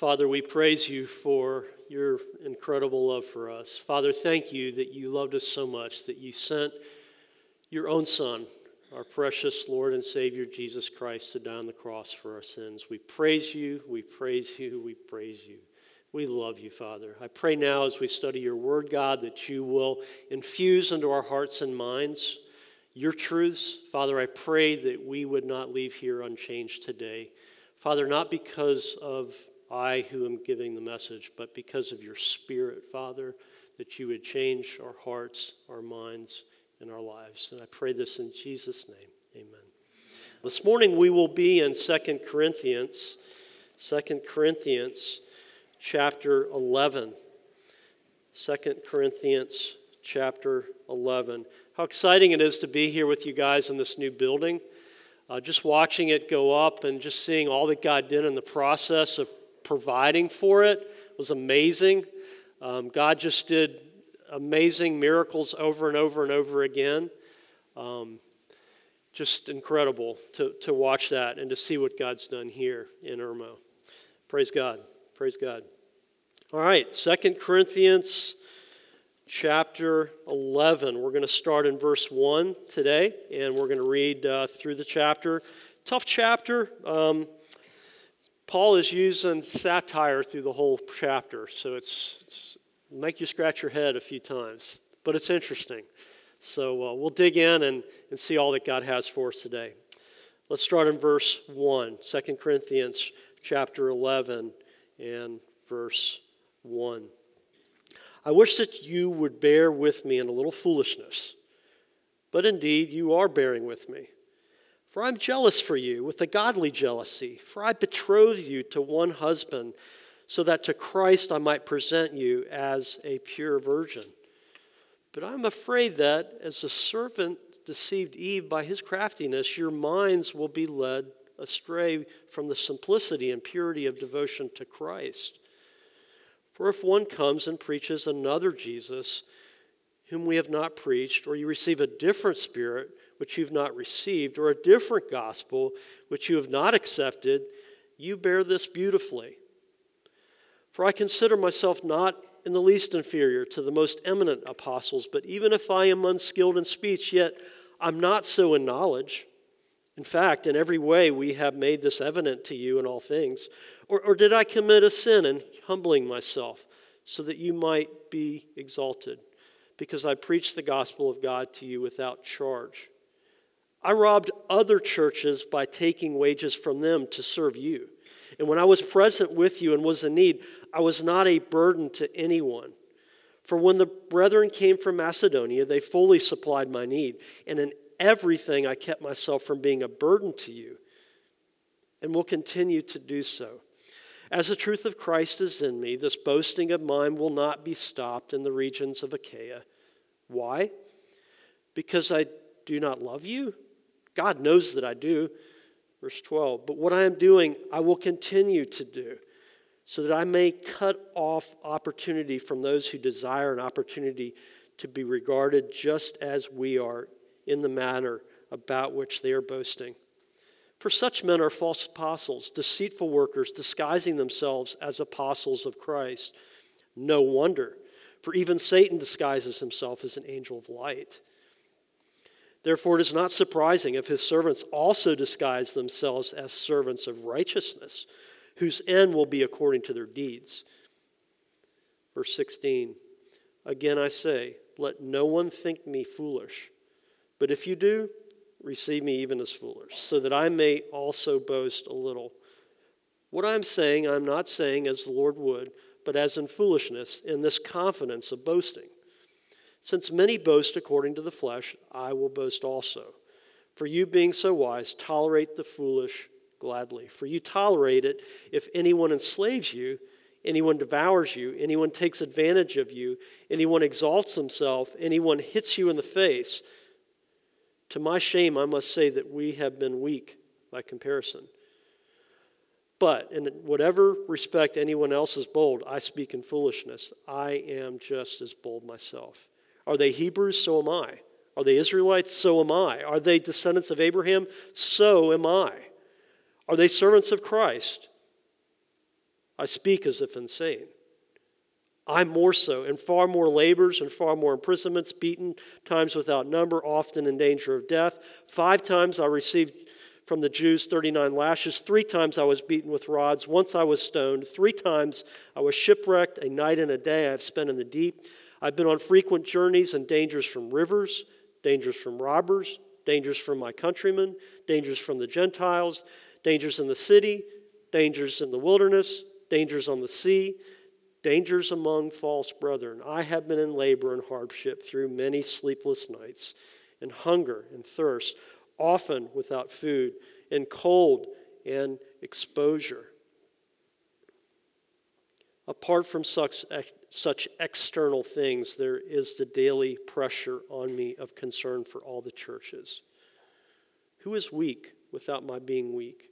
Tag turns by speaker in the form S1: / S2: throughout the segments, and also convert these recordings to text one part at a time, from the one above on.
S1: Father, we praise you for your incredible love for us. Father, thank you that you loved us so much that you sent your own Son, our precious Lord and Savior Jesus Christ, to die on the cross for our sins. We praise you, we praise you, we praise you. We love you, Father. I pray now as we study your word, God, that you will infuse into our hearts and minds your truths. Father, I pray that we would not leave here unchanged today. Father, not because of I who am giving the message, but because of your Spirit, Father, that you would change our hearts, our minds, and our lives. And I pray this in Jesus' name. Amen. This morning we will be in Second Corinthians, Second Corinthians chapter 11. 2 Corinthians chapter 11. How exciting it is to be here with you guys in this new building. Uh, just watching it go up and just seeing all that God did in the process of providing for it was amazing. Um, God just did amazing miracles over and over and over again. Um, just incredible to, to watch that and to see what God's done here in Irmo. Praise God. Praise God. All right, Second Corinthians chapter 11. We're going to start in verse 1 today, and we're going to read uh, through the chapter. Tough chapter. Um, Paul is using satire through the whole chapter, so it's, it's make you scratch your head a few times, but it's interesting. So uh, we'll dig in and, and see all that God has for us today. Let's start in verse 1, 2 Corinthians chapter 11 and verse 1. I wish that you would bear with me in a little foolishness, but indeed you are bearing with me. For I'm jealous for you with a godly jealousy, for I betrothed you to one husband, so that to Christ I might present you as a pure virgin. But I'm afraid that, as the serpent deceived Eve by his craftiness, your minds will be led astray from the simplicity and purity of devotion to Christ. For if one comes and preaches another Jesus, whom we have not preached, or you receive a different spirit which you've not received, or a different gospel which you have not accepted, you bear this beautifully. For I consider myself not in the least inferior to the most eminent apostles, but even if I am unskilled in speech, yet I'm not so in knowledge. In fact, in every way we have made this evident to you in all things. Or, or did I commit a sin in humbling myself so that you might be exalted? Because I preached the gospel of God to you without charge. I robbed other churches by taking wages from them to serve you. And when I was present with you and was in need, I was not a burden to anyone. For when the brethren came from Macedonia, they fully supplied my need. And in everything, I kept myself from being a burden to you and will continue to do so. As the truth of Christ is in me, this boasting of mine will not be stopped in the regions of Achaia. Why? Because I do not love you? God knows that I do. Verse 12. But what I am doing, I will continue to do, so that I may cut off opportunity from those who desire an opportunity to be regarded just as we are in the manner about which they are boasting. For such men are false apostles, deceitful workers, disguising themselves as apostles of Christ. No wonder, for even Satan disguises himself as an angel of light. Therefore, it is not surprising if his servants also disguise themselves as servants of righteousness, whose end will be according to their deeds. Verse 16 Again I say, let no one think me foolish. But if you do, receive me even as foolish, so that I may also boast a little. What I'm saying, I'm not saying as the Lord would, but as in foolishness, in this confidence of boasting. Since many boast according to the flesh, I will boast also. For you, being so wise, tolerate the foolish gladly. For you tolerate it if anyone enslaves you, anyone devours you, anyone takes advantage of you, anyone exalts himself, anyone hits you in the face to my shame, I must say that we have been weak by comparison. But in whatever respect anyone else is bold, I speak in foolishness. I am just as bold myself. Are they Hebrews? So am I. Are they Israelites? So am I. Are they descendants of Abraham? So am I. Are they servants of Christ? I speak as if insane. I'm more so, and far more labors and far more imprisonments, beaten times without number, often in danger of death. Five times I received from the Jews 39 lashes. Three times I was beaten with rods. Once I was stoned. Three times I was shipwrecked. A night and a day I have spent in the deep. I've been on frequent journeys and dangers from rivers, dangers from robbers, dangers from my countrymen, dangers from the Gentiles, dangers in the city, dangers in the wilderness, dangers on the sea dangers among false brethren. I have been in labor and hardship through many sleepless nights, and hunger and thirst, often without food, and cold and exposure. Apart from such, such external things, there is the daily pressure on me of concern for all the churches. Who is weak without my being weak?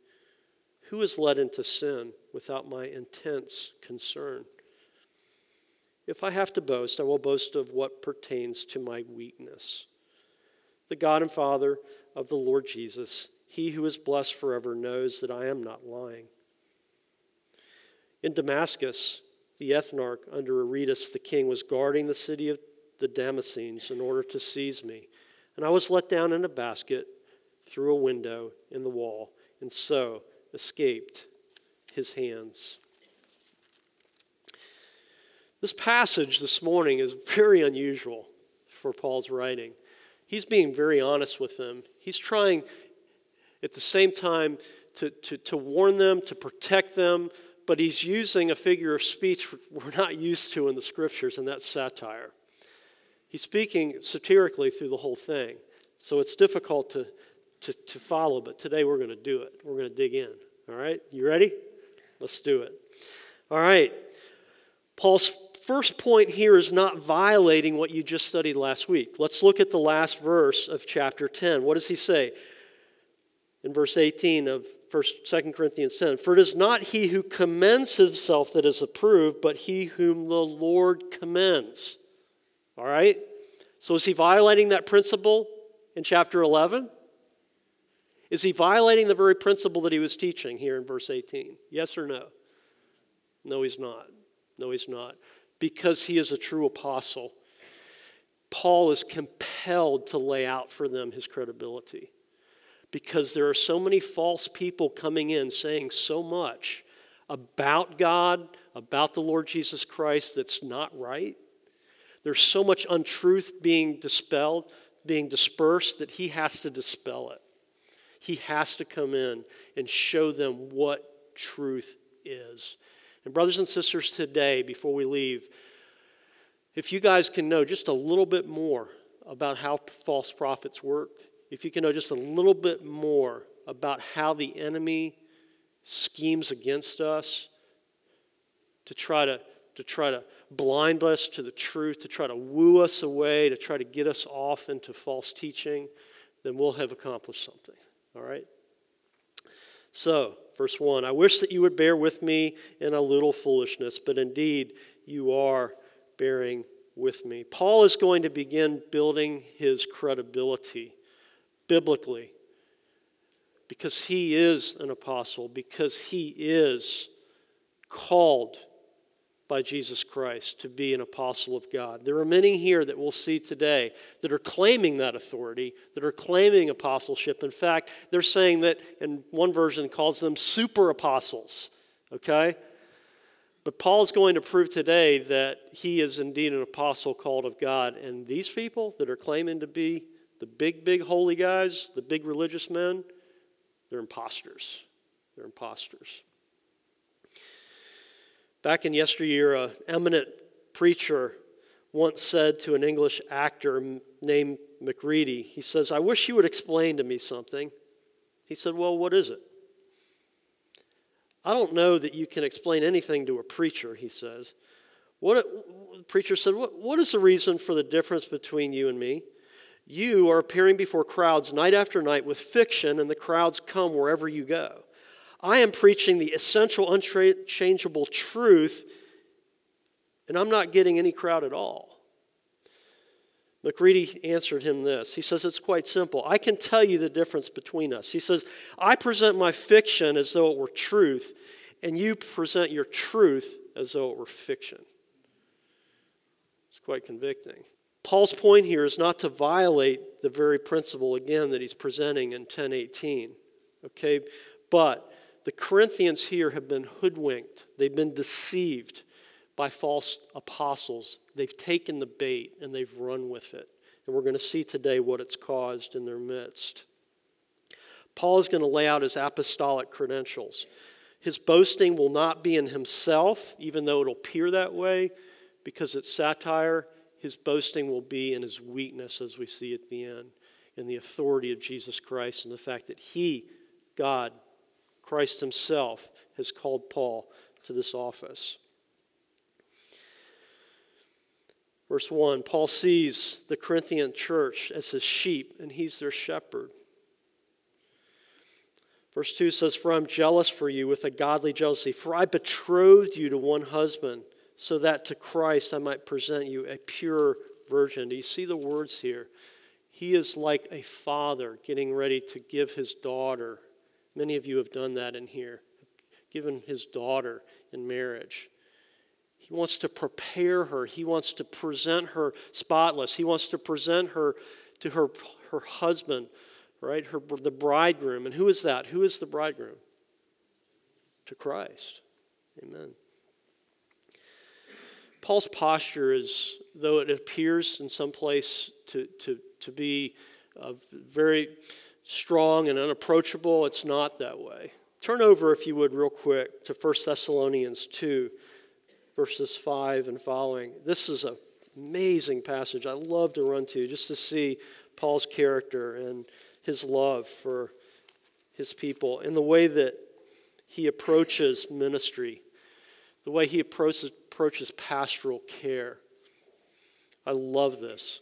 S1: Who is led into sin without my intense concern? If I have to boast, I will boast of what pertains to my weakness. The God and Father of the Lord Jesus, he who is blessed forever, knows that I am not lying. In Damascus, the ethnarch under Aretas the king was guarding the city of the Damascenes in order to seize me. And I was let down in a basket through a window in the wall, and so escaped his hands. This passage this morning is very unusual for Paul's writing. He's being very honest with them. He's trying at the same time to, to, to warn them, to protect them, but he's using a figure of speech we're not used to in the scriptures, and that's satire. He's speaking satirically through the whole thing. So it's difficult to, to, to follow, but today we're going to do it. We're going to dig in. All right? You ready? Let's do it. All right. Paul's first point here is not violating what you just studied last week. Let's look at the last verse of chapter 10. What does he say? In verse 18 of 1st, Second Corinthians 10 For it is not he who commends himself that is approved, but he whom the Lord commends. All right? So is he violating that principle in chapter 11? Is he violating the very principle that he was teaching here in verse 18? Yes or no? No, he's not. No, he's not because he is a true apostle, Paul is compelled to lay out for them his credibility. Because there are so many false people coming in saying so much about God, about the Lord Jesus Christ that's not right. There's so much untruth being dispelled, being dispersed, that he has to dispel it. He has to come in and show them what truth is. And, brothers and sisters, today, before we leave, if you guys can know just a little bit more about how false prophets work, if you can know just a little bit more about how the enemy schemes against us to try to, to try to blind us to the truth, to try to woo us away, to try to get us off into false teaching, then we'll have accomplished something. All right? So, verse 1 I wish that you would bear with me in a little foolishness, but indeed you are bearing with me. Paul is going to begin building his credibility biblically because he is an apostle, because he is called by Jesus Christ to be an apostle of God. There are many here that we'll see today that are claiming that authority, that are claiming apostleship. In fact, they're saying that, and one version calls them super apostles, okay? But Paul is going to prove today that he is indeed an apostle called of God. And these people that are claiming to be the big, big holy guys, the big religious men, they're imposters. They're imposters. Back in yesteryear, an eminent preacher once said to an English actor named Macready, he says, I wish you would explain to me something. He said, Well, what is it? I don't know that you can explain anything to a preacher, he says. What the preacher said, what, what is the reason for the difference between you and me? You are appearing before crowds night after night with fiction, and the crowds come wherever you go. I am preaching the essential, unchangeable truth, and I'm not getting any crowd at all. Macready answered him this. He says, It's quite simple. I can tell you the difference between us. He says, I present my fiction as though it were truth, and you present your truth as though it were fiction. It's quite convicting. Paul's point here is not to violate the very principle again that he's presenting in 1018. Okay? But the Corinthians here have been hoodwinked. They've been deceived by false apostles. They've taken the bait and they've run with it. And we're going to see today what it's caused in their midst. Paul is going to lay out his apostolic credentials. His boasting will not be in himself, even though it'll appear that way, because it's satire. His boasting will be in his weakness, as we see at the end, in the authority of Jesus Christ and the fact that he, God, Christ himself, has called Paul to this office. Verse 1 Paul sees the Corinthian church as his sheep, and he's their shepherd. Verse 2 says, For I'm jealous for you with a godly jealousy, for I betrothed you to one husband, so that to Christ I might present you a pure virgin. Do you see the words here? He is like a father getting ready to give his daughter. Many of you have done that in here, given his daughter in marriage. He wants to prepare her. He wants to present her spotless. He wants to present her to her, her husband right? Her, the bridegroom. And who is that? Who is the bridegroom? To Christ. Amen. Paul's posture is, though it appears in some place to, to, to be uh, very strong and unapproachable, it's not that way. Turn over, if you would, real quick to 1 Thessalonians 2, verses 5 and following. This is an amazing passage I love to run to just to see Paul's character and his love for his people and the way that he approaches ministry, the way he approaches, approaches pastoral care. I love this.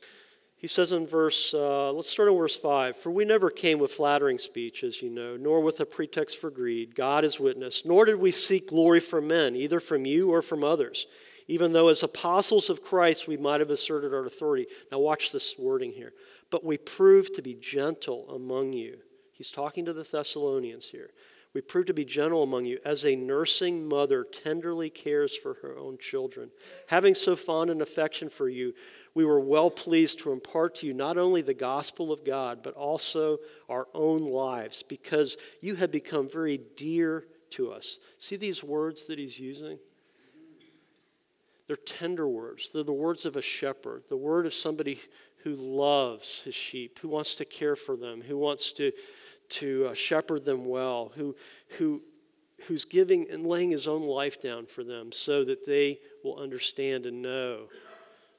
S1: He says in verse, uh, let's start in verse 5 For we never came with flattering speech, as you know, nor with a pretext for greed. God is witness. Nor did we seek glory from men, either from you or from others, even though as apostles of Christ we might have asserted our authority. Now, watch this wording here but we proved to be gentle among you. He's talking to the Thessalonians here. We prove to be gentle among you as a nursing mother tenderly cares for her own children. Having so fond an affection for you, we were well pleased to impart to you not only the gospel of God, but also our own lives, because you have become very dear to us. See these words that he's using? They're tender words. They're the words of a shepherd, the word of somebody who loves his sheep, who wants to care for them, who wants to, to uh, shepherd them well, who, who, who's giving and laying his own life down for them so that they will understand and know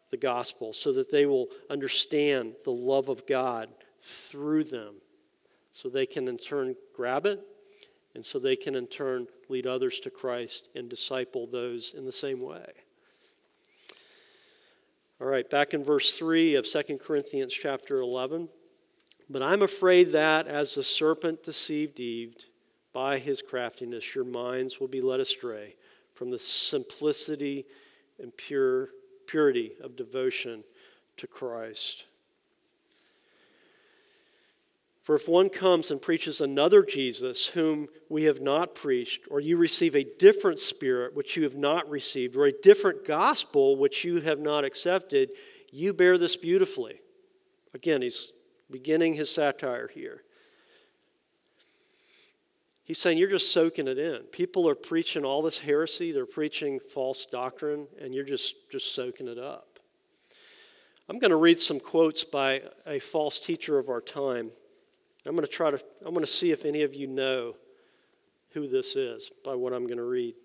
S1: the gospel, so that they will understand the love of God through them, so they can in turn grab it, and so they can in turn lead others to Christ and disciple those in the same way. All right, back in verse 3 of 2 Corinthians chapter 11. But I'm afraid that as the serpent deceived Eve by his craftiness, your minds will be led astray from the simplicity and pure, purity of devotion to Christ. For if one comes and preaches another Jesus whom we have not preached, or you receive a different spirit which you have not received, or a different gospel which you have not accepted, you bear this beautifully. Again, he's beginning his satire here. He's saying you're just soaking it in. People are preaching all this heresy, they're preaching false doctrine, and you're just, just soaking it up. I'm going to read some quotes by a false teacher of our time. I'm going to try to, I'm going to see if any of you know who this is by what I'm going to read.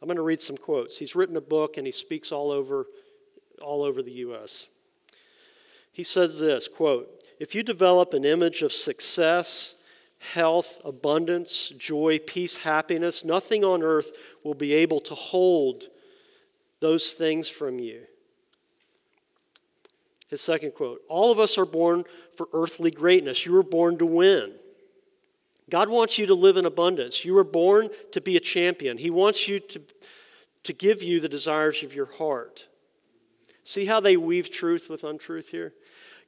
S1: I'm going to read some quotes. He's written a book and he speaks all over, all over the U.S. He says this quote, if you develop an image of success, health, abundance, joy, peace, happiness, nothing on earth will be able to hold those things from you. His second quote All of us are born for earthly greatness. You were born to win. God wants you to live in abundance. You were born to be a champion. He wants you to, to give you the desires of your heart. See how they weave truth with untruth here?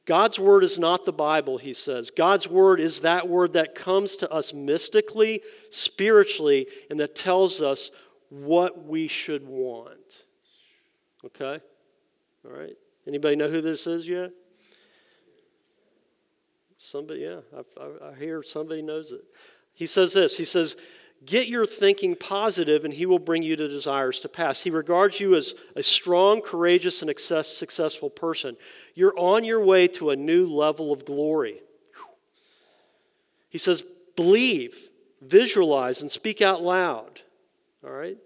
S1: God's word is not the Bible, he says. God's word is that word that comes to us mystically, spiritually, and that tells us what we should want. Okay? All right. Anybody know who this is yet? Somebody, yeah, I, I, hear somebody knows it. He says this He says, Get your thinking positive, and He will bring you the desires to pass. He regards you as a strong, courageous, and successful person. You're on your way to a new level of glory. He says, Believe, visualize, and speak out loud. All right?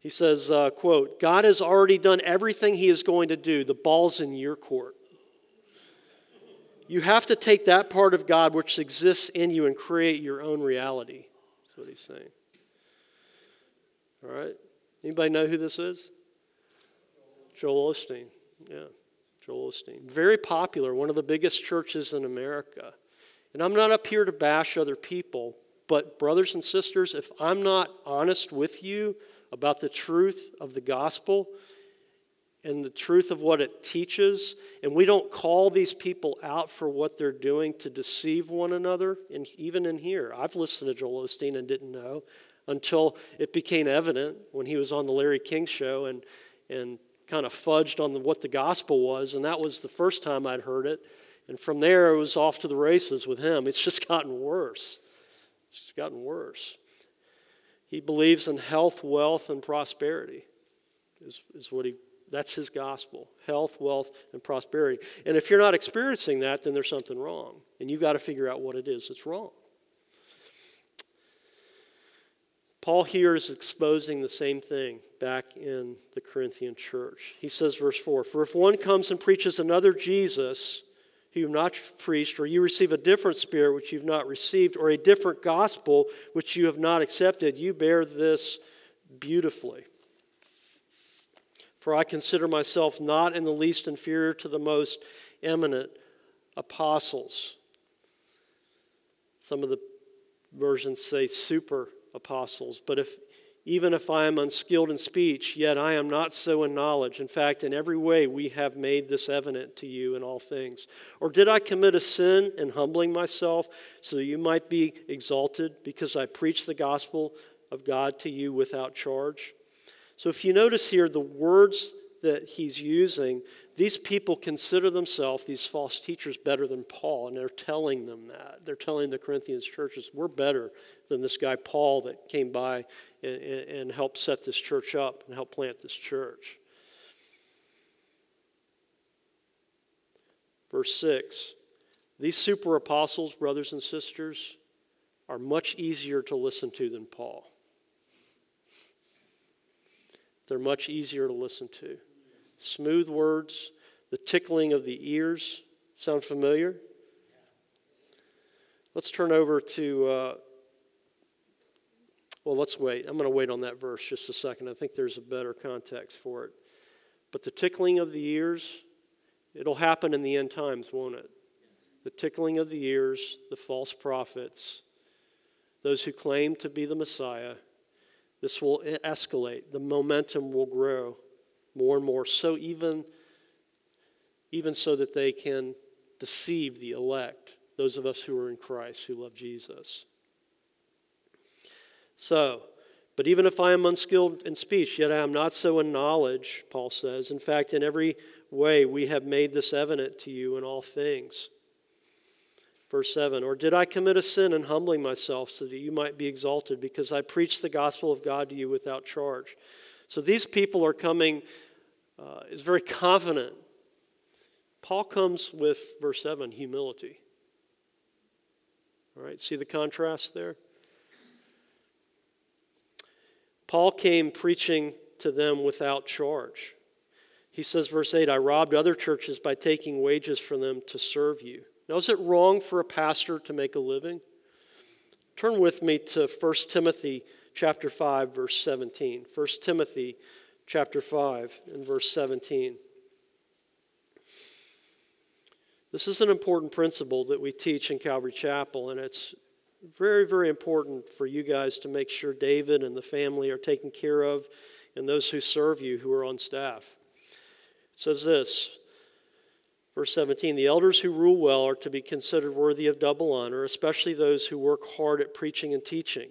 S1: He says, uh, quote, God has already done everything he is going to do. The ball's in your court. You have to take that part of God which exists in you and create your own reality. That's what he's saying. All right? Anybody know who this is? Joel Osteen. Yeah, Joel Osteen. Very popular, one of the biggest churches in America. And I'm not up here to bash other people, but brothers and sisters, if I'm not honest with you, about the truth of the gospel and the truth of what it teaches, and we don't call these people out for what they're doing to deceive one another, and even in here, I've listened to Joel Osteen and didn't know until it became evident when he was on the Larry King show and, and kind of fudged on the, what the gospel was, and that was the first time I'd heard it. And from there, it was off to the races with him. It's just gotten worse. It's gotten worse. He believes in health, wealth, and prosperity, is, is what he that's his gospel health, wealth, and prosperity. And if you're not experiencing that, then there's something wrong. And you've got to figure out what it is that's wrong. Paul here is exposing the same thing back in the Corinthian church. He says, verse 4 For if one comes and preaches another Jesus, who you've not preached, or you receive a different spirit which you've not received, or a different gospel which you have not accepted, you bear this beautifully. For I consider myself not in the least inferior to the most eminent apostles. Some of the versions say super apostles, but if even if I am unskilled in speech, yet I am not so in knowledge. In fact, in every way we have made this evident to you in all things. Or did I commit a sin in humbling myself so that you might be exalted because I preached the gospel of God to you without charge? So if you notice here, the words that he's using, these people consider themselves, these false teachers, better than Paul, and they're telling them that. They're telling the Corinthians churches, we're better than this guy Paul that came by and, and helped set this church up and help plant this church. Verse 6 These super apostles, brothers and sisters, are much easier to listen to than Paul. They're much easier to listen to smooth words, the tickling of the ears. Sound familiar? Let's turn over to, uh, well, let's wait. I'm going to wait on that verse just a second. I think there's a better context for it. But the tickling of the ears, it'll happen in the end times, won't it? The tickling of the ears, the false prophets, those who claim to be the Messiah, this will escalate. The momentum will grow more and more, so even, even so that they can deceive the elect, those of us who are in Christ, who love Jesus. So, but even if I am unskilled in speech, yet I am not so in knowledge, Paul says. In fact, in every way we have made this evident to you in all things. Verse 7 Or did I commit a sin in humbling myself so that you might be exalted because I preached the gospel of God to you without charge? So these people are coming, uh, is very confident. Paul comes with, verse 7, humility. All right, see the contrast there? Paul came preaching to them without charge. He says, verse 8, I robbed other churches by taking wages from them to serve you. Now, is it wrong for a pastor to make a living? Turn with me to 1 Timothy chapter 5 verse 17. 1 Timothy chapter 5 and verse 17. This is an important principle that we teach in Calvary Chapel, and it's very, very important for you guys to make sure David and the family are taken care of and those who serve you who are on staff. It says this Verse 17 The elders who rule well are to be considered worthy of double honor, especially those who work hard at preaching and teaching.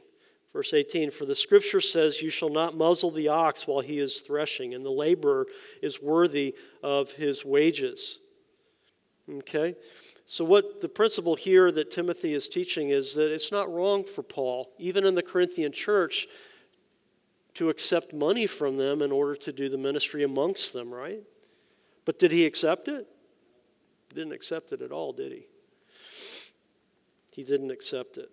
S1: Verse 18 For the scripture says, You shall not muzzle the ox while he is threshing, and the laborer is worthy of his wages. Okay? So, what the principle here that Timothy is teaching is that it's not wrong for Paul, even in the Corinthian church, to accept money from them in order to do the ministry amongst them, right? But did he accept it? Didn't accept it at all, did he? He didn't accept it.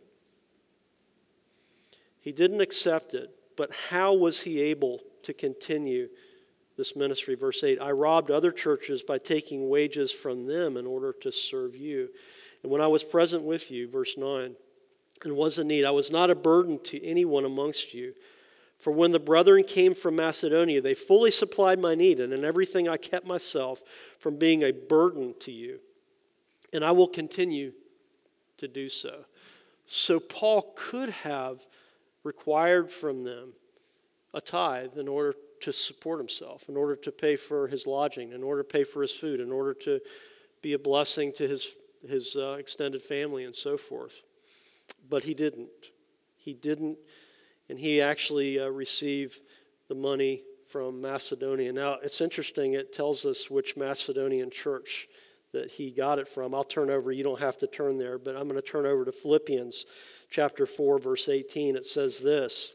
S1: He didn't accept it, but how was he able to continue this ministry? Verse 8 I robbed other churches by taking wages from them in order to serve you. And when I was present with you, verse 9, and was in need, I was not a burden to anyone amongst you. For when the brethren came from Macedonia, they fully supplied my need, and in everything I kept myself from being a burden to you. And I will continue to do so. So Paul could have required from them a tithe in order to support himself, in order to pay for his lodging, in order to pay for his food, in order to be a blessing to his, his uh, extended family and so forth. But he didn't. He didn't, and he actually uh, received the money from Macedonia. Now, it's interesting, it tells us which Macedonian church that he got it from. I'll turn over, you don't have to turn there, but I'm going to turn over to Philippians chapter 4, verse 18, it says this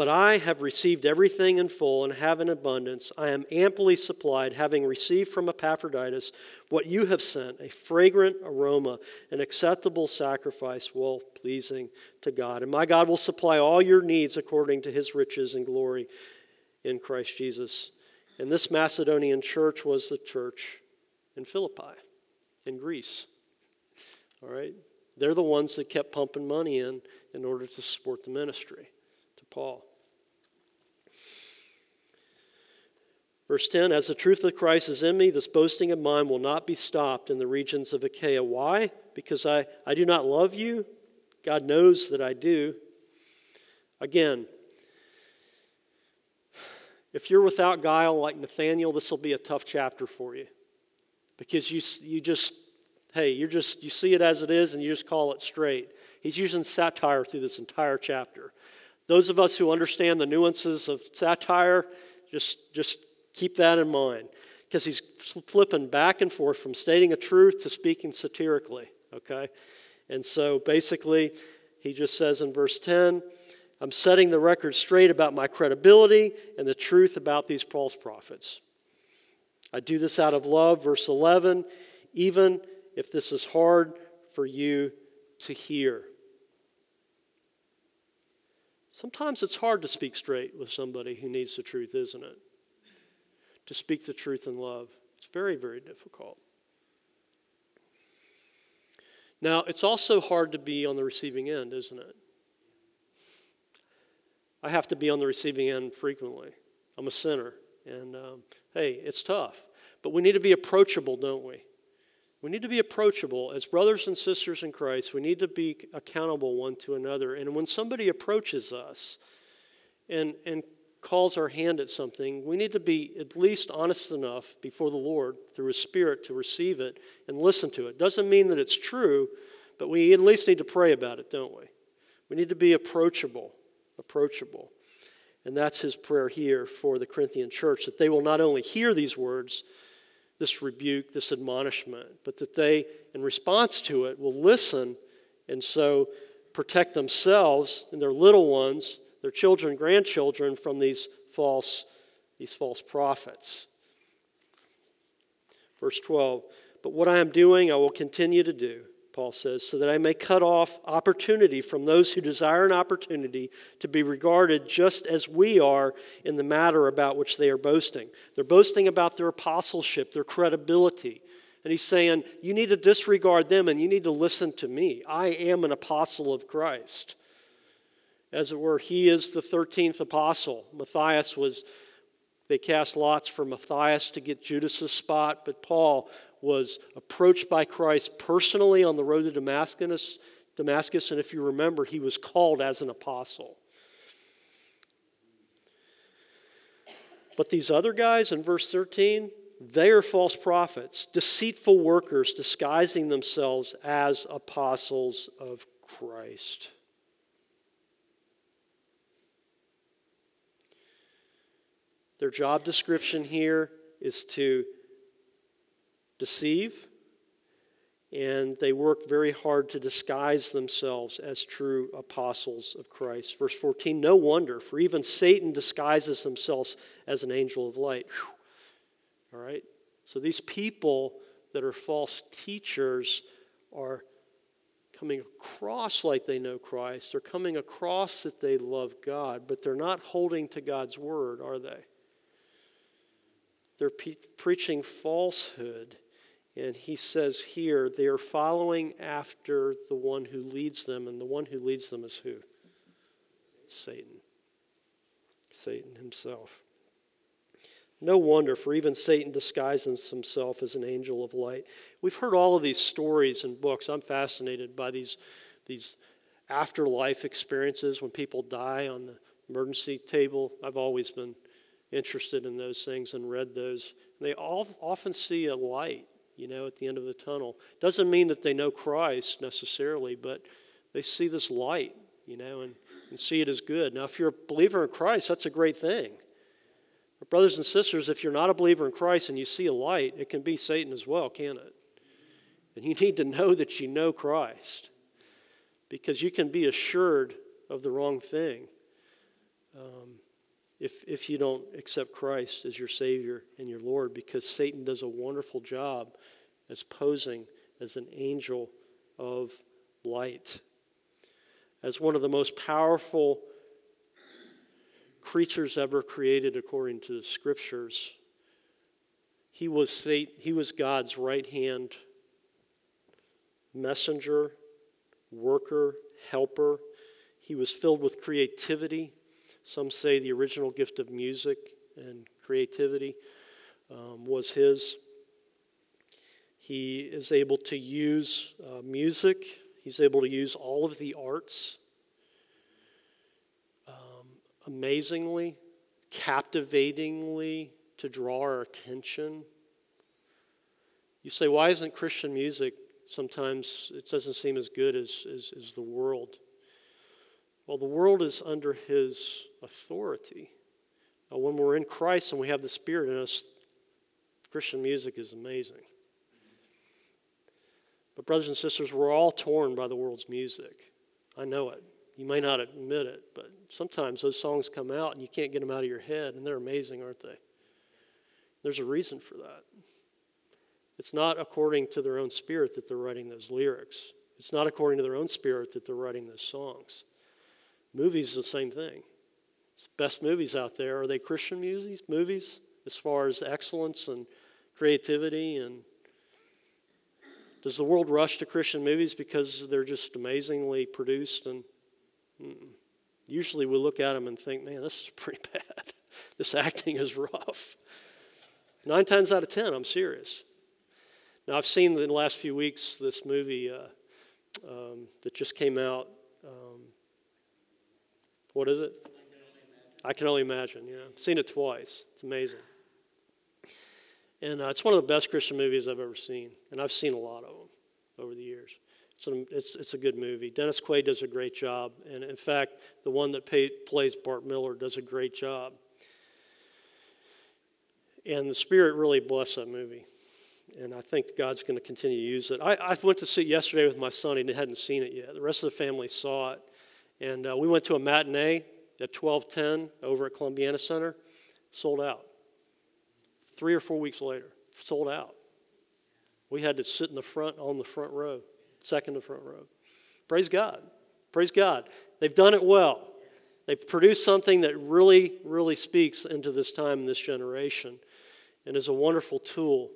S1: But I have received everything in full and have in abundance. I am amply supplied, having received from Epaphroditus what you have sent, a fragrant aroma, an acceptable sacrifice, well pleasing to God. And my God will supply all your needs according to his riches and glory in Christ Jesus. And this Macedonian church was the church in Philippi, in Greece. All right? They're the ones that kept pumping money in in order to support the ministry to Paul. Verse 10 As the truth of Christ is in me, this boasting of mine will not be stopped in the regions of Achaia. Why? Because I, I do not love you. God knows that I do. Again, if you're without guile like Nathaniel, this will be a tough chapter for you. Because you, you just hey, you're just, you see it as it is and you just call it straight. He's using satire through this entire chapter. Those of us who understand the nuances of satire, just, just keep that in mind. Because he's flipping back and forth from stating a truth to speaking satirically, okay? And so basically, he just says in verse 10, I'm setting the record straight about my credibility and the truth about these false prophets. I do this out of love. Verse 11, even if this is hard for you to hear. Sometimes it's hard to speak straight with somebody who needs the truth, isn't it? To speak the truth in love. It's very, very difficult. Now, it's also hard to be on the receiving end, isn't it? I have to be on the receiving end frequently. I'm a sinner. And um, hey, it's tough. But we need to be approachable, don't we? We need to be approachable. As brothers and sisters in Christ, we need to be accountable one to another. And when somebody approaches us and, and calls our hand at something, we need to be at least honest enough before the Lord through His Spirit to receive it and listen to it. Doesn't mean that it's true, but we at least need to pray about it, don't we? We need to be approachable, approachable. And that's his prayer here for the Corinthian church that they will not only hear these words, this rebuke, this admonishment, but that they, in response to it, will listen and so protect themselves and their little ones, their children, grandchildren from these false, these false prophets. Verse 12, but what I am doing, I will continue to do Paul says, so that I may cut off opportunity from those who desire an opportunity to be regarded just as we are in the matter about which they are boasting. They're boasting about their apostleship, their credibility. And he's saying, You need to disregard them and you need to listen to me. I am an apostle of Christ. As it were, he is the 13th apostle. Matthias was, they cast lots for Matthias to get Judas's spot, but Paul was approached by Christ personally on the road to Damascus, Damascus, and if you remember, he was called as an apostle. But these other guys in verse 13, they are false prophets, deceitful workers disguising themselves as apostles of Christ. Their job description here is to deceive, and they work very hard to disguise themselves as true apostles of Christ. Verse 14 No wonder, for even Satan disguises himself as an angel of light. Whew. All right? So these people that are false teachers are coming across like they know Christ. They're coming across that they love God, but they're not holding to God's word, are they? They're pe- preaching falsehood and he says here, they are following after the one who leads them, and the one who leads them is who? Satan. Satan himself. No wonder, for even Satan disguises himself as an angel of light. We've heard all of these stories and books. I'm fascinated by these, these afterlife experiences when people die on the emergency table. I've always been interested in those things and read those. They all often see a light you know, at the end of the tunnel. Doesn't mean that they know Christ necessarily, but they see this light, you know, and, and see it as good. Now, if you're a believer in Christ, that's a great thing. But brothers and sisters, if you're not a believer in Christ and you see a light, it can be Satan as well, can it? And you need to know that you know Christ because you can be assured of the wrong thing. Um, if, if you don't accept Christ as your Savior and your Lord, because Satan does a wonderful job as posing as an angel of light. As one of the most powerful creatures ever created according to the scriptures, he was, Satan, he was God's right hand messenger, worker, helper. He was filled with creativity some say the original gift of music and creativity um, was his. He is able to use uh, music, he's able to use all of the arts um, amazingly, captivatingly to draw our attention. You say, why isn't Christian music sometimes, it doesn't seem as good as, as, as the world? Well, the world is under his authority. When we're in Christ and we have the Spirit in us, Christian music is amazing. But, brothers and sisters, we're all torn by the world's music. I know it. You may not admit it, but sometimes those songs come out and you can't get them out of your head, and they're amazing, aren't they? There's a reason for that. It's not according to their own spirit that they're writing those lyrics, it's not according to their own spirit that they're writing those songs. Movies, the same thing. It's the best movies out there. Are they Christian movies? Movies, as far as excellence and creativity and does the world rush to Christian movies because they're just amazingly produced? And mm, usually we look at them and think, man, this is pretty bad. this acting is rough. Nine times out of ten, I'm serious. Now, I've seen in the last few weeks this movie uh, um, that just came out. Um, what is it? I can only imagine. Yeah, I've seen it twice. It's amazing. And uh, it's one of the best Christian movies I've ever seen, and I've seen a lot of them over the years. It's a, it's, it's a good movie. Dennis Quaid does a great job, and in fact, the one that pay, plays Bart Miller does a great job. And the Spirit really blessed that movie, and I think God's going to continue to use it. I, I went to see it yesterday with my son; he hadn't seen it yet. The rest of the family saw it, and uh, we went to a matinee at 1210 over at Columbiana Center, sold out. Three or four weeks later, sold out. We had to sit in the front on the front row, second to front row. Praise God. Praise God. They've done it well. They've produced something that really, really speaks into this time and this generation and is a wonderful tool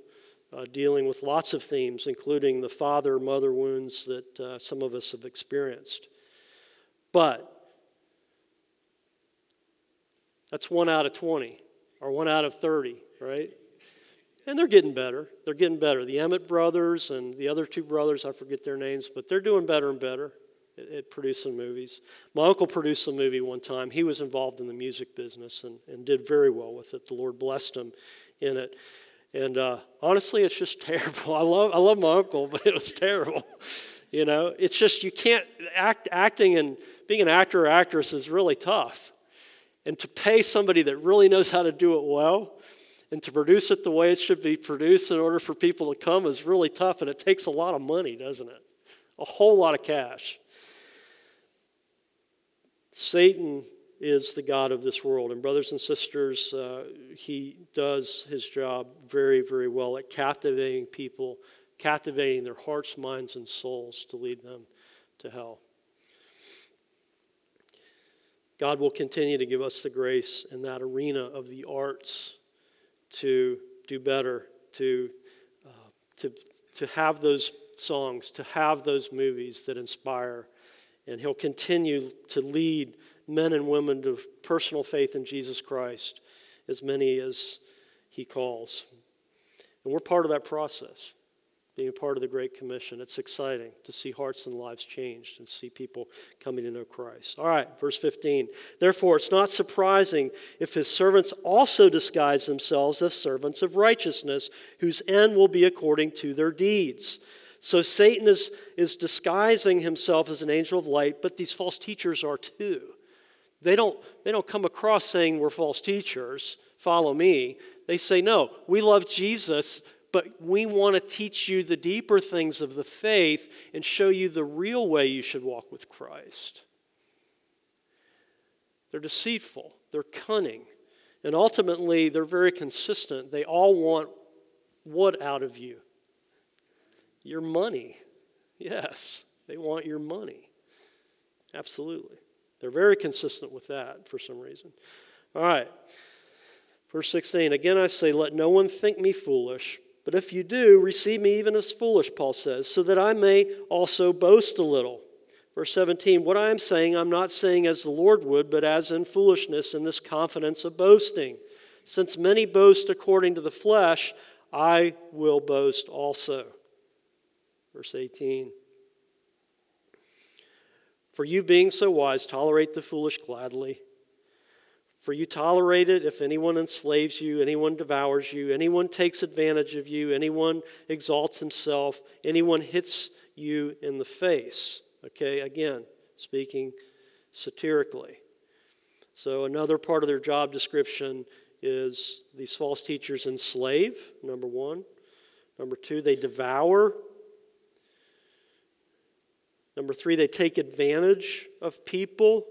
S1: uh, dealing with lots of themes, including the father mother wounds that uh, some of us have experienced. But that's one out of 20 or one out of 30, right? And they're getting better. They're getting better. The Emmett brothers and the other two brothers, I forget their names, but they're doing better and better at, producing movies. My uncle produced a movie one time. He was involved in the music business and, and did very well with it. The Lord blessed him in it. And uh, honestly, it's just terrible. I love, I love my uncle, but it was terrible. You know, it's just you can't act acting and being an actor or actress is really tough. And to pay somebody that really knows how to do it well and to produce it the way it should be produced in order for people to come is really tough and it takes a lot of money, doesn't it? A whole lot of cash. Satan is the God of this world. And, brothers and sisters, uh, he does his job very, very well at captivating people captivating their hearts, minds, and souls to lead them to hell. God will continue to give us the grace in that arena of the arts to do better, to, uh, to, to have those songs, to have those movies that inspire. And He'll continue to lead men and women to personal faith in Jesus Christ, as many as He calls. And we're part of that process being part of the Great Commission. It's exciting to see hearts and lives changed and see people coming to know Christ. All right, verse 15. Therefore, it's not surprising if his servants also disguise themselves as servants of righteousness, whose end will be according to their deeds. So Satan is, is disguising himself as an angel of light, but these false teachers are too. They don't, they don't come across saying we're false teachers, follow me. They say, no, we love Jesus, but we want to teach you the deeper things of the faith and show you the real way you should walk with Christ. They're deceitful, they're cunning, and ultimately they're very consistent. They all want what out of you? Your money. Yes, they want your money. Absolutely. They're very consistent with that for some reason. All right. Verse 16 Again, I say, let no one think me foolish. But if you do, receive me even as foolish, Paul says, so that I may also boast a little. Verse 17, what I am saying, I'm not saying as the Lord would, but as in foolishness, in this confidence of boasting. Since many boast according to the flesh, I will boast also. Verse 18, for you being so wise, tolerate the foolish gladly. For you tolerate it if anyone enslaves you, anyone devours you, anyone takes advantage of you, anyone exalts himself, anyone hits you in the face. Okay, again, speaking satirically. So, another part of their job description is these false teachers enslave, number one. Number two, they devour. Number three, they take advantage of people.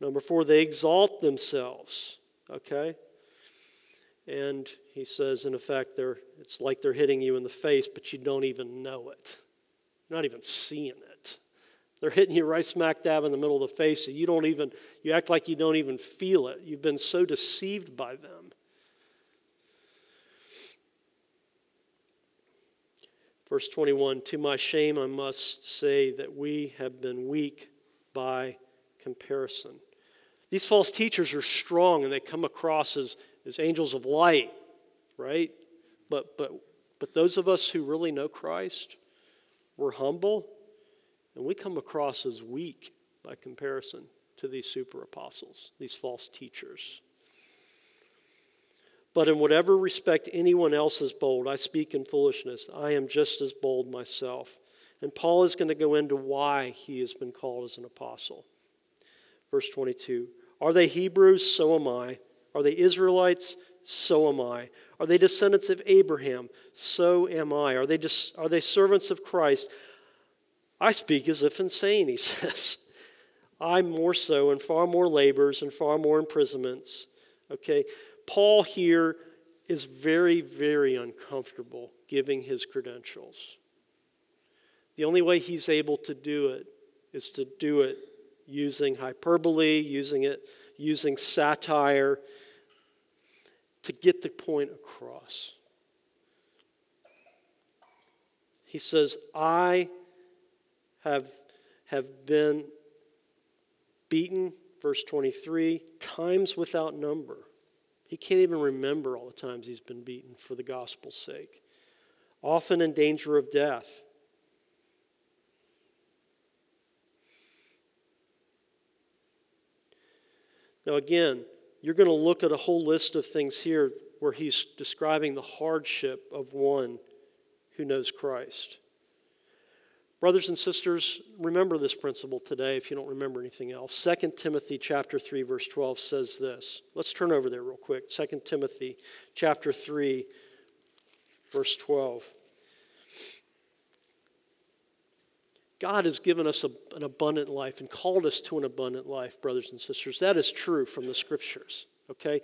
S1: Number four, they exalt themselves. Okay? And he says, in effect, they're, it's like they're hitting you in the face, but you don't even know it. You're not even seeing it. They're hitting you right smack dab in the middle of the face, and you don't even, you act like you don't even feel it. You've been so deceived by them. Verse 21 To my shame, I must say that we have been weak by comparison. These false teachers are strong and they come across as, as angels of light, right? But, but, but those of us who really know Christ, we're humble and we come across as weak by comparison to these super apostles, these false teachers. But in whatever respect anyone else is bold, I speak in foolishness. I am just as bold myself. And Paul is going to go into why he has been called as an apostle. Verse 22 Are they Hebrews? So am I. Are they Israelites? So am I. Are they descendants of Abraham? So am I. Are they, dis- are they servants of Christ? I speak as if insane, he says. I'm more so, and far more labors and far more imprisonments. Okay, Paul here is very, very uncomfortable giving his credentials. The only way he's able to do it is to do it using hyperbole, using it, using satire to get the point across. He says, I have, have been beaten, verse 23, times without number. He can't even remember all the times he's been beaten for the gospel's sake, often in danger of death. Now, again, you're going to look at a whole list of things here where he's describing the hardship of one who knows Christ. Brothers and sisters, remember this principle today if you don't remember anything else. 2 Timothy chapter 3 verse 12 says this. Let's turn over there real quick. 2 Timothy chapter 3 verse 12. God has given us a, an abundant life and called us to an abundant life, brothers and sisters. That is true from the scriptures, okay?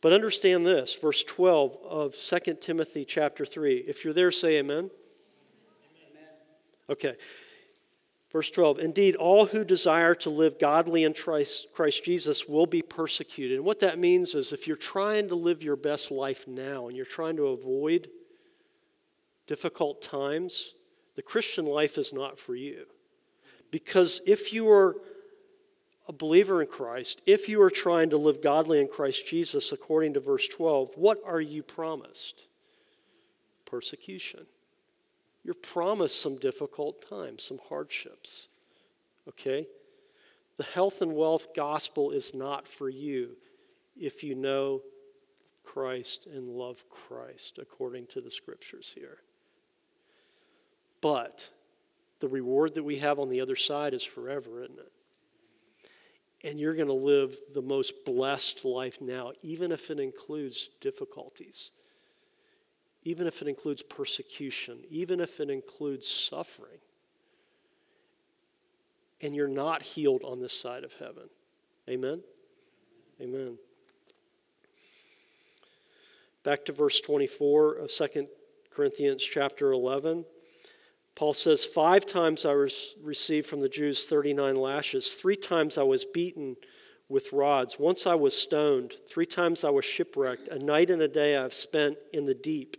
S1: But understand this, verse 12 of 2 Timothy chapter 3. If you're there, say amen. amen. Okay. Verse 12, indeed, all who desire to live godly in Christ, Christ, Jesus will be persecuted. And what that means is if you're trying to live your best life now and you're trying to avoid difficult times, the Christian life is not for you. Because if you are a believer in Christ, if you are trying to live godly in Christ Jesus, according to verse 12, what are you promised? Persecution. You're promised some difficult times, some hardships. Okay? The health and wealth gospel is not for you if you know Christ and love Christ, according to the scriptures here. But the reward that we have on the other side is forever, isn't it? And you're going to live the most blessed life now, even if it includes difficulties even if it includes persecution, even if it includes suffering, and you're not healed on this side of heaven. Amen? Amen. Back to verse 24 of 2 Corinthians chapter 11. Paul says, Five times I was received from the Jews 39 lashes. Three times I was beaten with rods. Once I was stoned. Three times I was shipwrecked. A night and a day I've spent in the deep.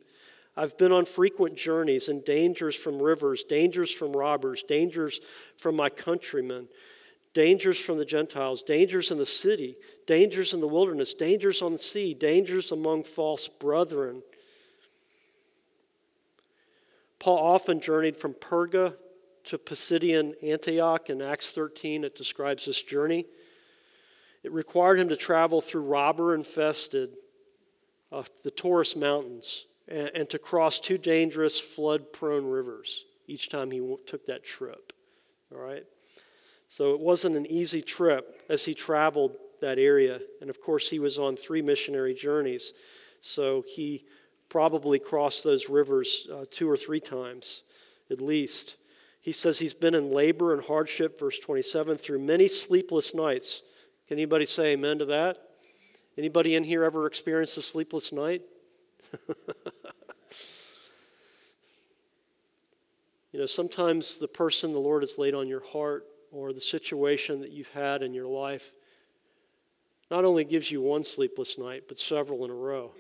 S1: I've been on frequent journeys and dangers from rivers, dangers from robbers, dangers from my countrymen, dangers from the Gentiles, dangers in the city, dangers in the wilderness, dangers on the sea, dangers among false brethren. Paul often journeyed from Perga to Pisidian Antioch in Acts 13. It describes this journey. It required him to travel through robber infested uh, the Taurus Mountains and, and to cross two dangerous flood prone rivers each time he took that trip. All right? So it wasn't an easy trip as he traveled that area. And of course, he was on three missionary journeys. So he probably crossed those rivers uh, two or three times at least. He says he's been in labor and hardship, verse 27, through many sleepless nights. Can anybody say amen to that? Anybody in here ever experienced a sleepless night? you know, sometimes the person the Lord has laid on your heart or the situation that you've had in your life not only gives you one sleepless night, but several in a row.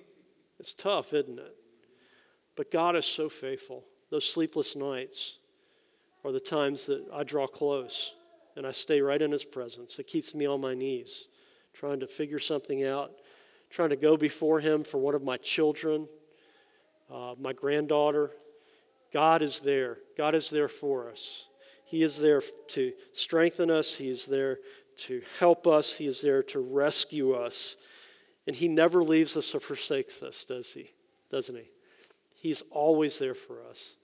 S1: It's tough, isn't it? But God is so faithful. Those sleepless nights are the times that I draw close and I stay right in His presence. It keeps me on my knees, trying to figure something out trying to go before Him for one of my children, uh, my granddaughter. God is there. God is there for us. He is there to strengthen us, He is there to help us, He is there to rescue us. And He never leaves us or forsakes us, does He? Doesn't He? He's always there for us.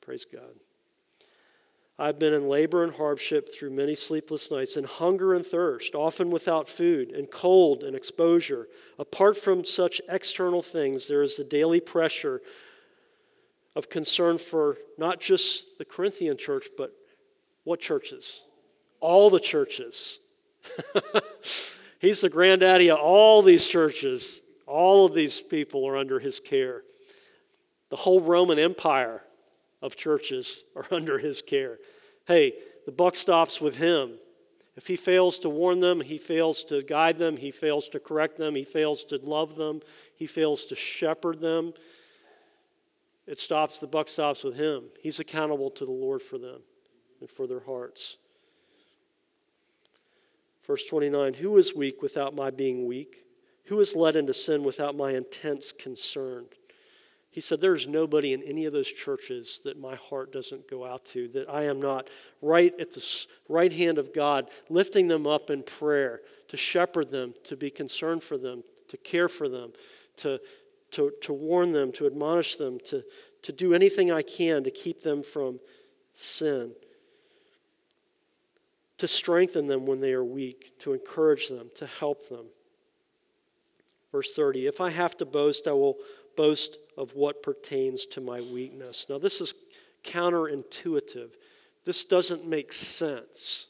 S1: Praise God. I've been in labor and hardship through many sleepless nights, and hunger and thirst, often without food, and cold and exposure. Apart from such external things, there is the daily pressure of concern for not just the Corinthian church, but what churches? All the churches. He's the granddaddy of all these churches. All of these people are under his care. The whole Roman Empire of churches are under his care. Hey, the buck stops with him. If he fails to warn them, he fails to guide them, he fails to correct them, he fails to love them, he fails to shepherd them, it stops, the buck stops with him. He's accountable to the Lord for them and for their hearts. Verse 29 Who is weak without my being weak? Who is led into sin without my intense concern? He said, There's nobody in any of those churches that my heart doesn't go out to, that I am not right at the right hand of God, lifting them up in prayer, to shepherd them, to be concerned for them, to to care for them, to, to, to warn them, to admonish them, to, to do anything I can to keep them from sin, to strengthen them when they are weak, to encourage them, to help them. Verse 30 If I have to boast, I will boast of what pertains to my weakness. Now, this is counterintuitive. This doesn't make sense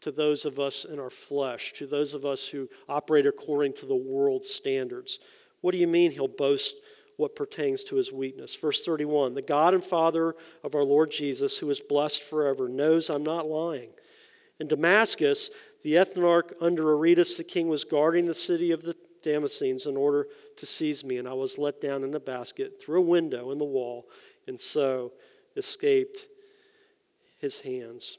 S1: to those of us in our flesh, to those of us who operate according to the world's standards. What do you mean he'll boast what pertains to his weakness? Verse 31 The God and Father of our Lord Jesus, who is blessed forever, knows I'm not lying. In Damascus, the ethnarch under Aretas the king was guarding the city of the Damascenes in order to seize me, and I was let down in a basket through a window in the wall, and so escaped his hands.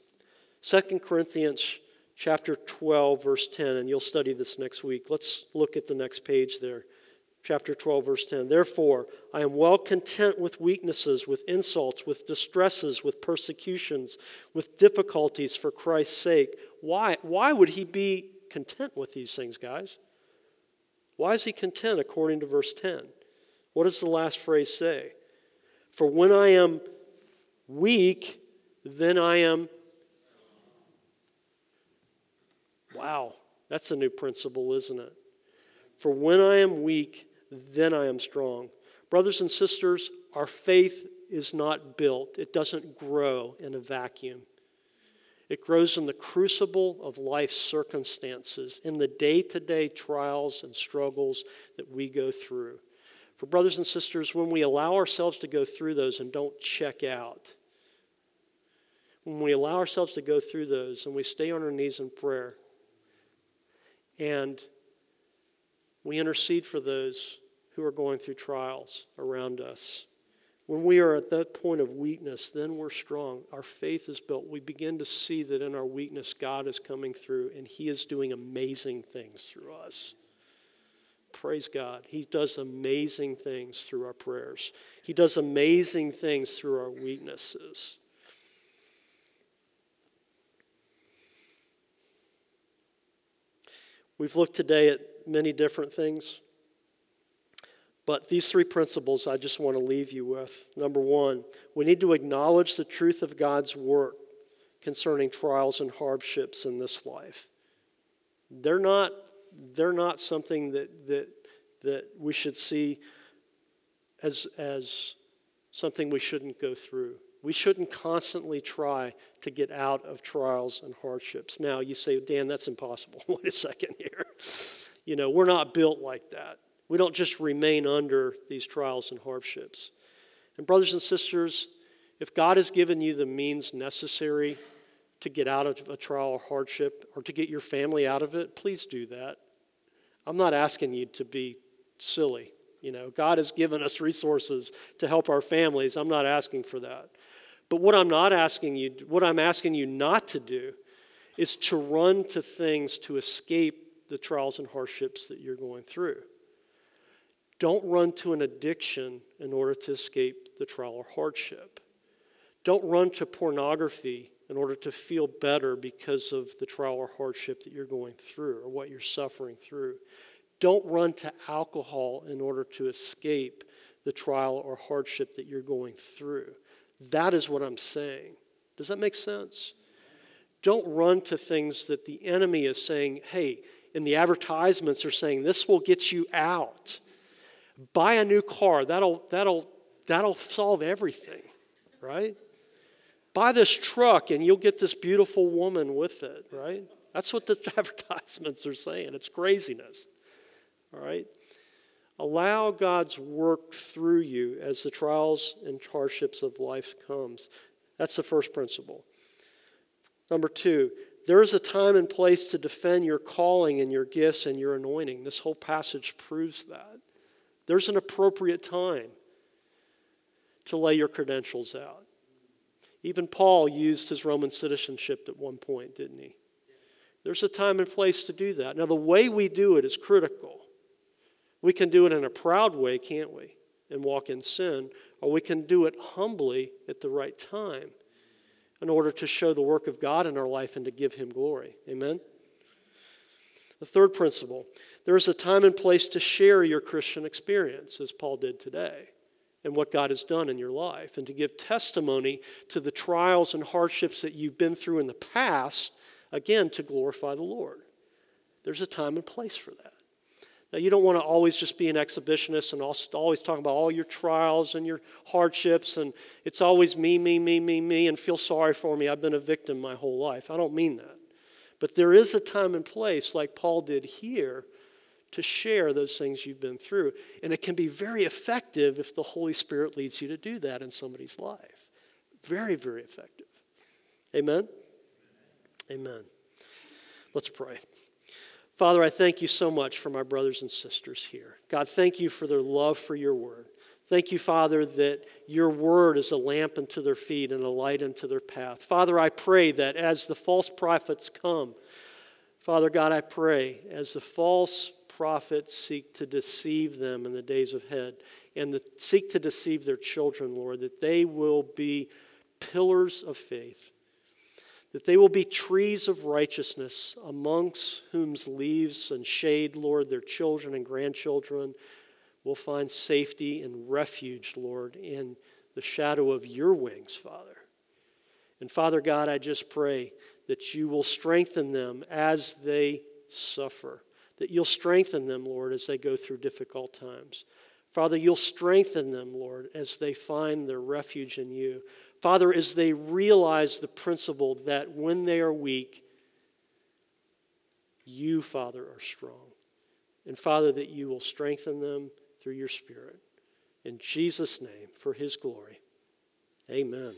S1: 2 Corinthians chapter 12 verse 10 and you'll study this next week. Let's look at the next page there. Chapter 12 verse 10. Therefore, I am well content with weaknesses, with insults, with distresses, with persecutions, with difficulties for Christ's sake. Why why would he be content with these things, guys? Why is he content according to verse 10? What does the last phrase say? For when I am weak, then I am. Wow, that's a new principle, isn't it? For when I am weak, then I am strong. Brothers and sisters, our faith is not built, it doesn't grow in a vacuum. It grows in the crucible of life's circumstances, in the day to day trials and struggles that we go through. For brothers and sisters, when we allow ourselves to go through those and don't check out, when we allow ourselves to go through those and we stay on our knees in prayer and we intercede for those who are going through trials around us, when we are at that point of weakness, then we're strong. Our faith is built. We begin to see that in our weakness, God is coming through and He is doing amazing things through us. Praise God. He does amazing things through our prayers, He does amazing things through our weaknesses. We've looked today at many different things. But these three principles I just want to leave you with. Number one, we need to acknowledge the truth of God's work concerning trials and hardships in this life. They're not, they're not something that, that, that we should see as, as something we shouldn't go through. We shouldn't constantly try to get out of trials and hardships. Now, you say, Dan, that's impossible. Wait a second here. You know, we're not built like that. We don't just remain under these trials and hardships. And, brothers and sisters, if God has given you the means necessary to get out of a trial or hardship or to get your family out of it, please do that. I'm not asking you to be silly. You know, God has given us resources to help our families. I'm not asking for that. But what I'm not asking you, what I'm asking you not to do is to run to things to escape the trials and hardships that you're going through. Don't run to an addiction in order to escape the trial or hardship. Don't run to pornography in order to feel better because of the trial or hardship that you're going through or what you're suffering through. Don't run to alcohol in order to escape the trial or hardship that you're going through. That is what I'm saying. Does that make sense? Don't run to things that the enemy is saying, hey, and the advertisements are saying, this will get you out. Buy a new car. That'll, that'll, that'll solve everything, right? Buy this truck and you'll get this beautiful woman with it, right? That's what the advertisements are saying. It's craziness, all right? Allow God's work through you as the trials and hardships of life comes. That's the first principle. Number two, there is a time and place to defend your calling and your gifts and your anointing. This whole passage proves that. There's an appropriate time to lay your credentials out. Even Paul used his Roman citizenship at one point, didn't he? There's a time and place to do that. Now, the way we do it is critical. We can do it in a proud way, can't we? And walk in sin, or we can do it humbly at the right time in order to show the work of God in our life and to give Him glory. Amen? The third principle there is a time and place to share your Christian experience, as Paul did today, and what God has done in your life, and to give testimony to the trials and hardships that you've been through in the past, again, to glorify the Lord. There's a time and place for that. Now, you don't want to always just be an exhibitionist and always talk about all your trials and your hardships, and it's always me, me, me, me, me, and feel sorry for me. I've been a victim my whole life. I don't mean that. But there is a time and place, like Paul did here, to share those things you've been through. And it can be very effective if the Holy Spirit leads you to do that in somebody's life. Very, very effective. Amen? Amen. Let's pray. Father, I thank you so much for my brothers and sisters here. God, thank you for their love for your word. Thank you, Father, that your word is a lamp unto their feet and a light unto their path. Father, I pray that as the false prophets come, Father God, I pray as the false prophets seek to deceive them in the days ahead and the, seek to deceive their children, Lord, that they will be pillars of faith that they will be trees of righteousness, amongst whose leaves and shade, Lord, their children and grandchildren will find safety and refuge, Lord, in the shadow of your wings, Father. And Father God, I just pray that you will strengthen them as they suffer, that you'll strengthen them, Lord, as they go through difficult times. Father, you'll strengthen them, Lord, as they find their refuge in you. Father, as they realize the principle that when they are weak, you, Father, are strong. And Father, that you will strengthen them through your Spirit. In Jesus' name, for his glory. Amen.